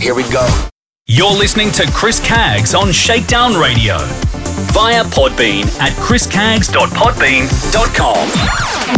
Here we go. You're listening to Chris Caggs on Shakedown Radio via Podbean at chriscaggs.podbean.com.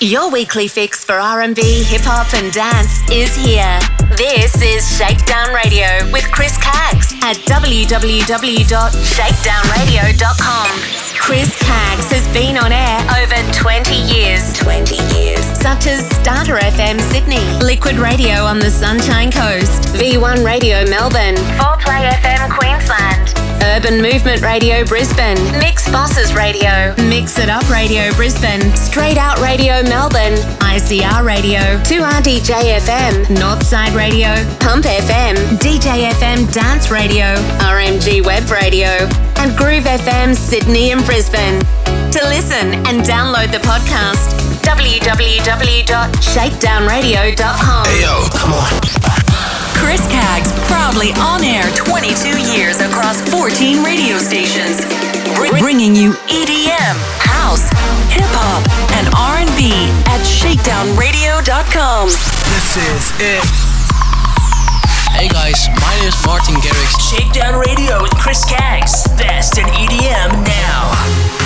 Your weekly fix for R&B, hip hop and dance is here. This is Shakedown Radio with Chris Caggs at www.shakedownradio.com. Chris Caggs has been on air over 20 years. 20 years. Such as Starter FM Sydney, Liquid Radio on the Sunshine Coast, V1 Radio Melbourne, 4Play FM Queensland, Urban Movement Radio Brisbane, Mixxbosses Radio, Mix It Up Radio Brisbane, Straight Out Radio Melbourne, ICR Radio, 2RDJ FM, Northside Radio, Pump FM, DJ FM Dance Radio, RMG Web Radio, and Groove FM Sydney and Brisbane. To listen and download the podcast, www.shakedownradio.com. Hey yo, come on. Chris Caggs, proudly on air 22 years across 14 radio stations, bringing you EDM, house, hip hop, and R&B at shakedownradio.com. This is it. Hey guys, my name is Martin Garrix. Shakedown Radio with Chris Caggs. Best in EDM now.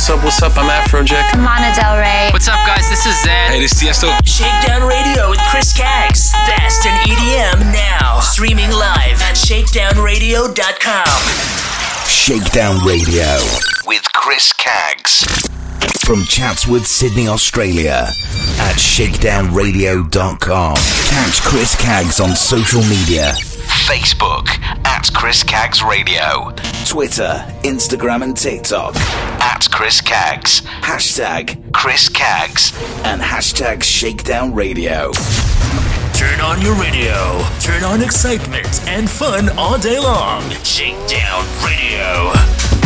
What's up, what's up? I'm Afrojack. Lana Del Rey. What's up, guys? This is Zedd. Hey, this is Tiesto. Shakedown Radio with Chris Caggs. Best in EDM now. Streaming live at shakedownradio.com. Shakedown Radio with Chris Caggs. From Chatswood, Sydney, Australia at shakedownradio.com. Catch Chris Caggs on social media. Facebook at Chris Caggs Radio. Twitter, Instagram, and TikTok at Chris Caggs. Hashtag Chris Caggs and hashtag Shakedown Radio. Turn on your radio. Turn on excitement and fun all day long. Shakedown Radio.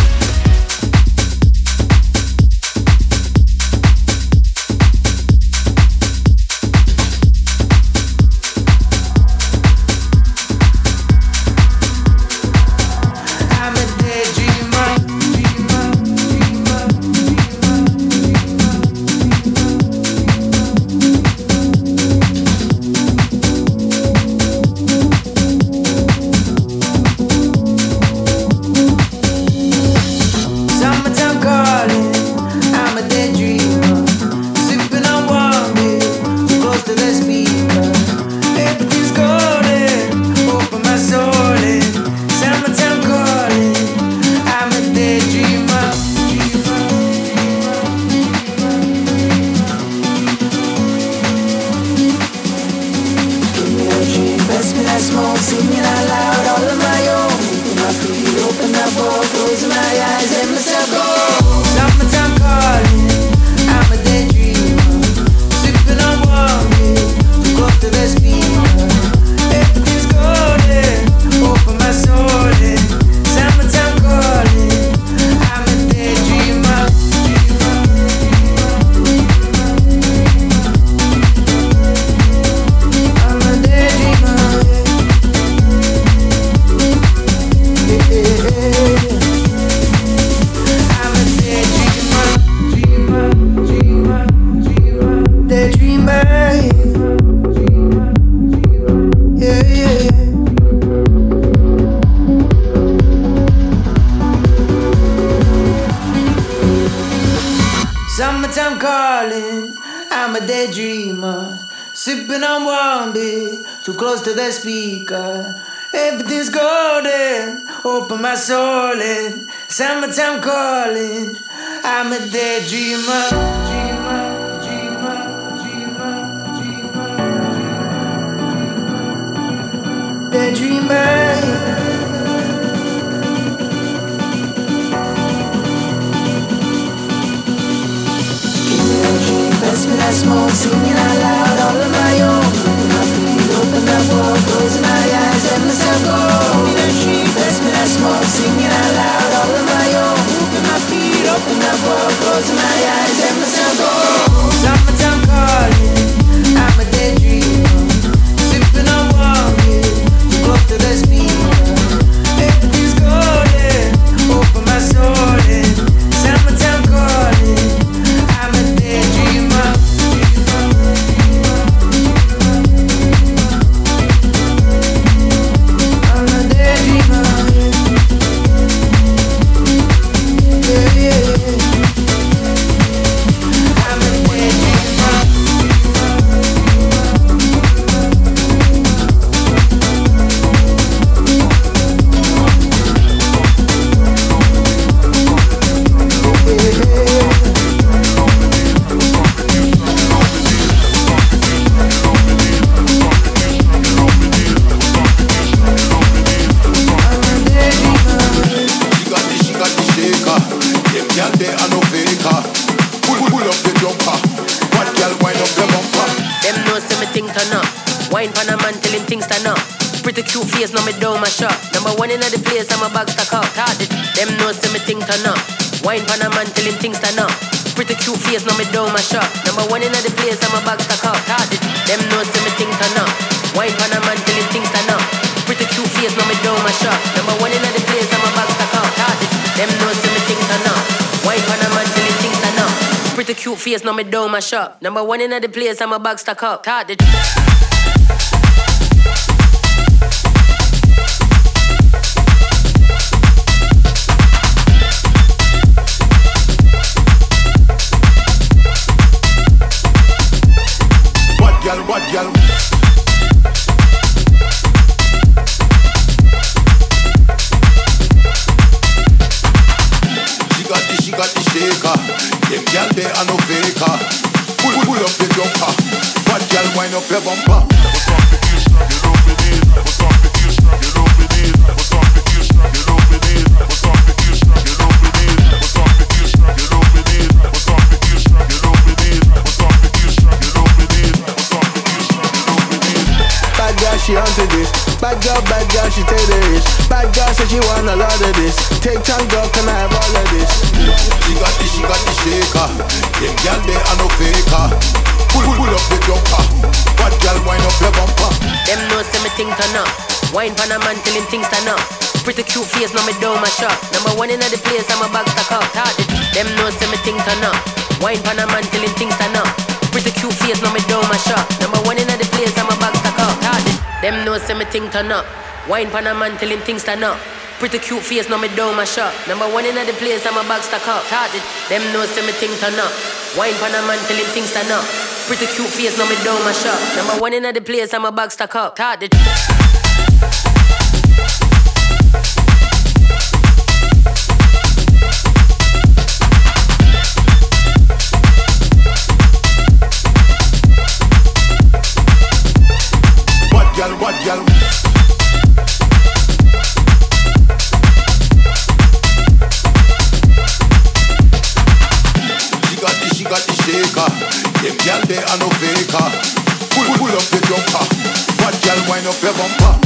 To the speaker. Everything's golden, open my soul in. Summertime calling, I'm a daydreamer. Dreamer, dreamer, dreamer, dreamer. Daydreamer. Me smoke, singing out loud all on my own. Closing my eyes, and let myself go. Bless me, I smoke, singing out loud all on my own. Moving my feet, open up, walk, closing my eyes, let myself go. Summertime Wine pan a man till him things turn up. Pretty cute face, now me down my shop. Number one in the place, I'm a bag stack up. Hard it. Them know see me think turn up. Wine pan a man till him things turn up. Pretty cute face, now me down my shop. Number one in the place, I'm a bag stack up. Hard it. Them know see me think turn up. Wine pan a man till him things turn up. Pretty cute face, now me down my shop. Number one in the place, I'm a bag stack up. Hard it. Them know see me think turn up. Wine pan a man till him things turn up. Pretty cute face, now me down my shop. Number one in the place, I'm a bag stack up. Hard it. What girl, what girl? She got the, she got the shaker. Them girl they are no faker. Pull, pull up the jumper. What girl wind up your bumper? Bad girl, bad girl, she take the risk. Bad girl said she want a lot of this. Take time, girl, can I have all of this? She got the, she got the shaker. Them girl they are no faker. Pull, pull up the jumper. What girl wind up your bumper? Them know see me think turn up. Wine pan a man till him things turn up. Pretty cute face, now me down my shop. Number one in the place, I'm a bag stack up. Hard. Them know see me think turn up. Wine pan a man till him things turn up. Pretty cute face, now me down my shop. Number one in the place, I'm a bag Them know see me think turn up. Wine pan a man till him things turn up. Pretty cute face, now me down my shop. Number one in the place, I'm a bag stack up. It. Them know see me think turn up. Wine pan a man till him things turn up. Pretty cute face, now me down my shop. Number one in the place, I'm a bag stack up. Hard Girl they are no faker. Pull, pull up the jumper. What girl wind up your bumper?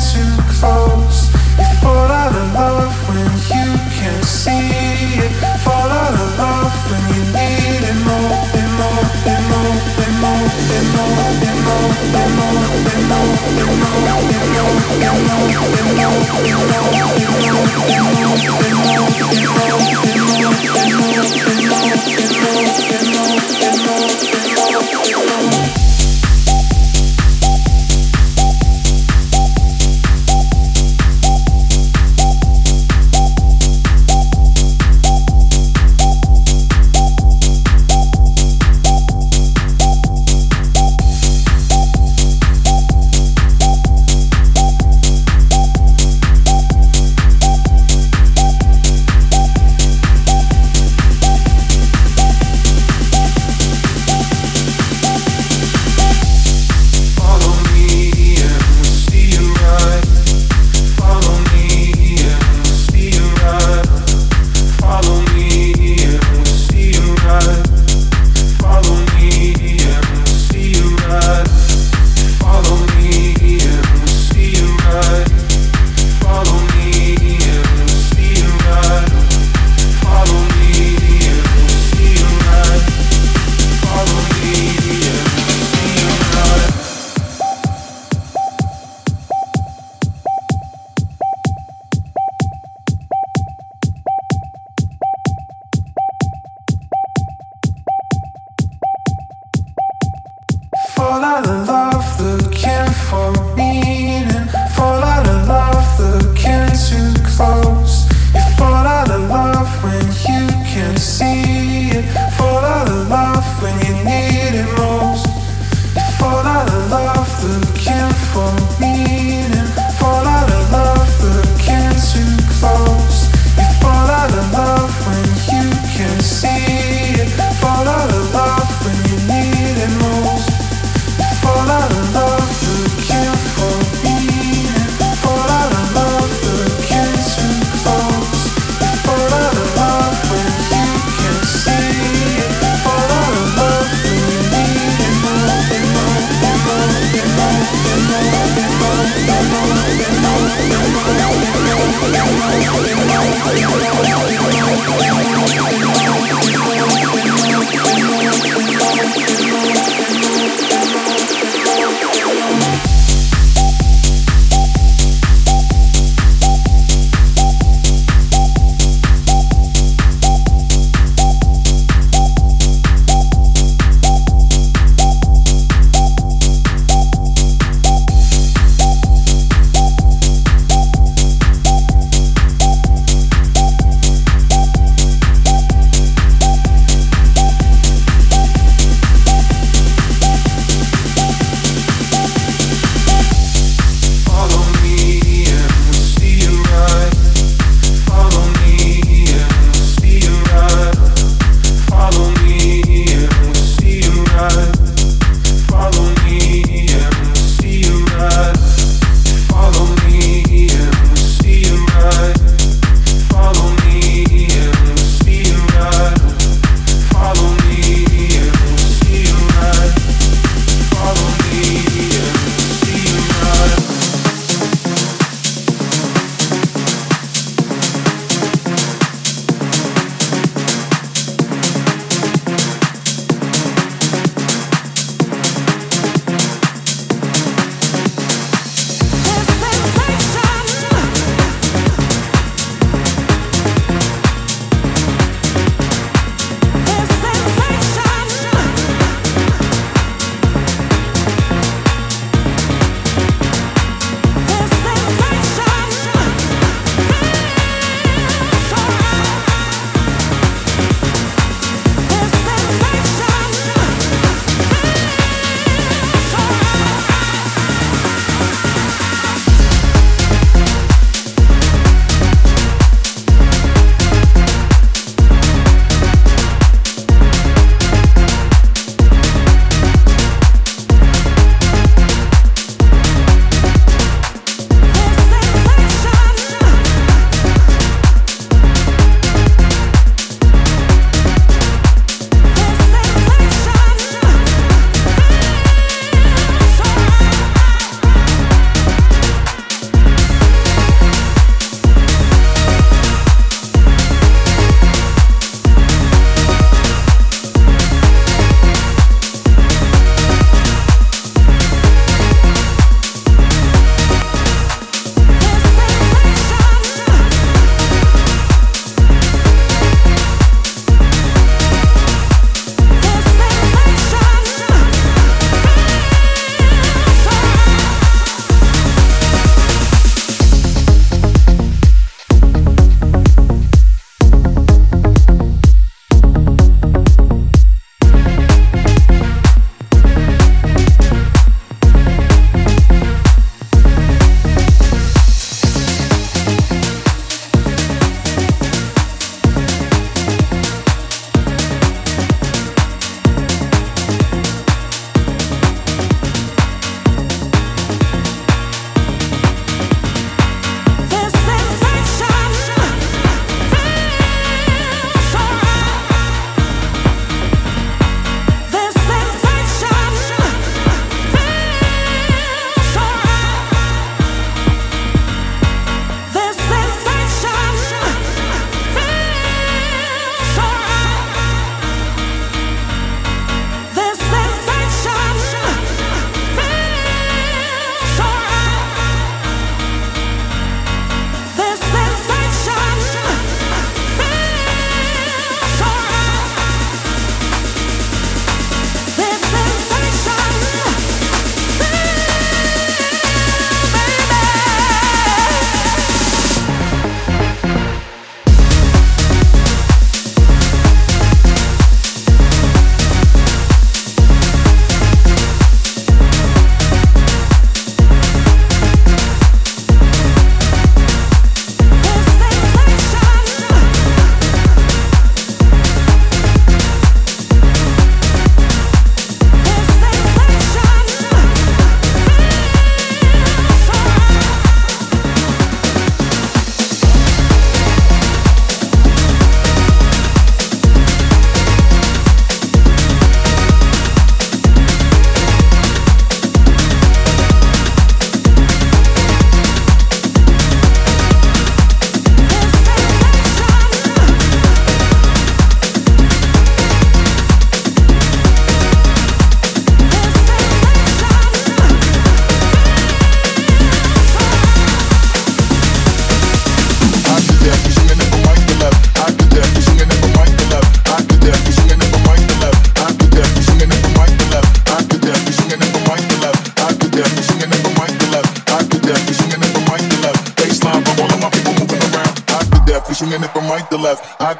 too close. You fall out of love when you can't see it. Fall out of love when you need it more more more more more more more more more more more more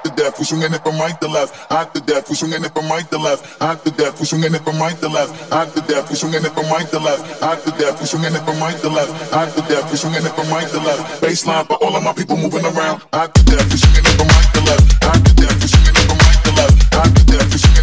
hot to death. We're swinging it from right to left. Hot death. We're swinging it from right to left. Hot death. We're swinging it from right to left. Hot death. We're swinging it from right to left. Hot death. We're swinging it from right to left. Hot death. We're swinging it from right to left. Baseline for all of my people moving around. Hot to death. We're swinging it from right to left. Hot death. We're swinging it from right to left. Hot death. We're swinging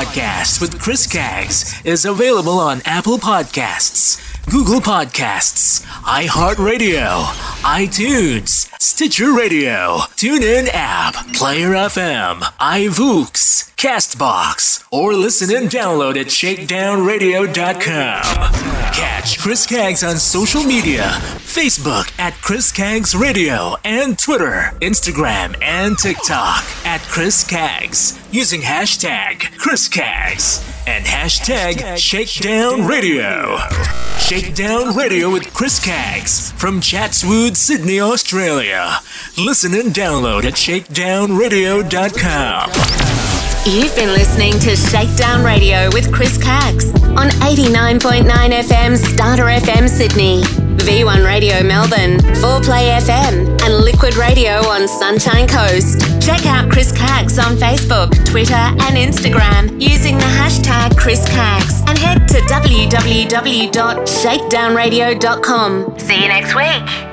podcast with Chris Caggs is available on Apple Podcasts, Google Podcasts, iHeartRadio, iTunes, Stitcher Radio, TuneIn app, Player FM, iVoox, Castbox, or listen and download at shakedownradio.com. Catch Chris Caggs on social media Facebook at Chris Caggs Radio and Twitter, Instagram, and TikTok at Chris Caggs using hashtag Chris Caggs and hashtag Shakedown Radio. Shakedown Radio with Chris Caggs from Chatswood, Sydney, Australia. Listen and download at shakedownradio.com. You've been listening to Shakedown Radio with Chris Caggs on 89.9 FM Starter FM Sydney, V1 Radio Melbourne, 4Play FM, and Liquid Radio on Sunshine Coast. Check out Chris Caggs on Facebook, Twitter, and Instagram using the hashtag Chris Caggs and head to www.shakedownradio.com. See you next week.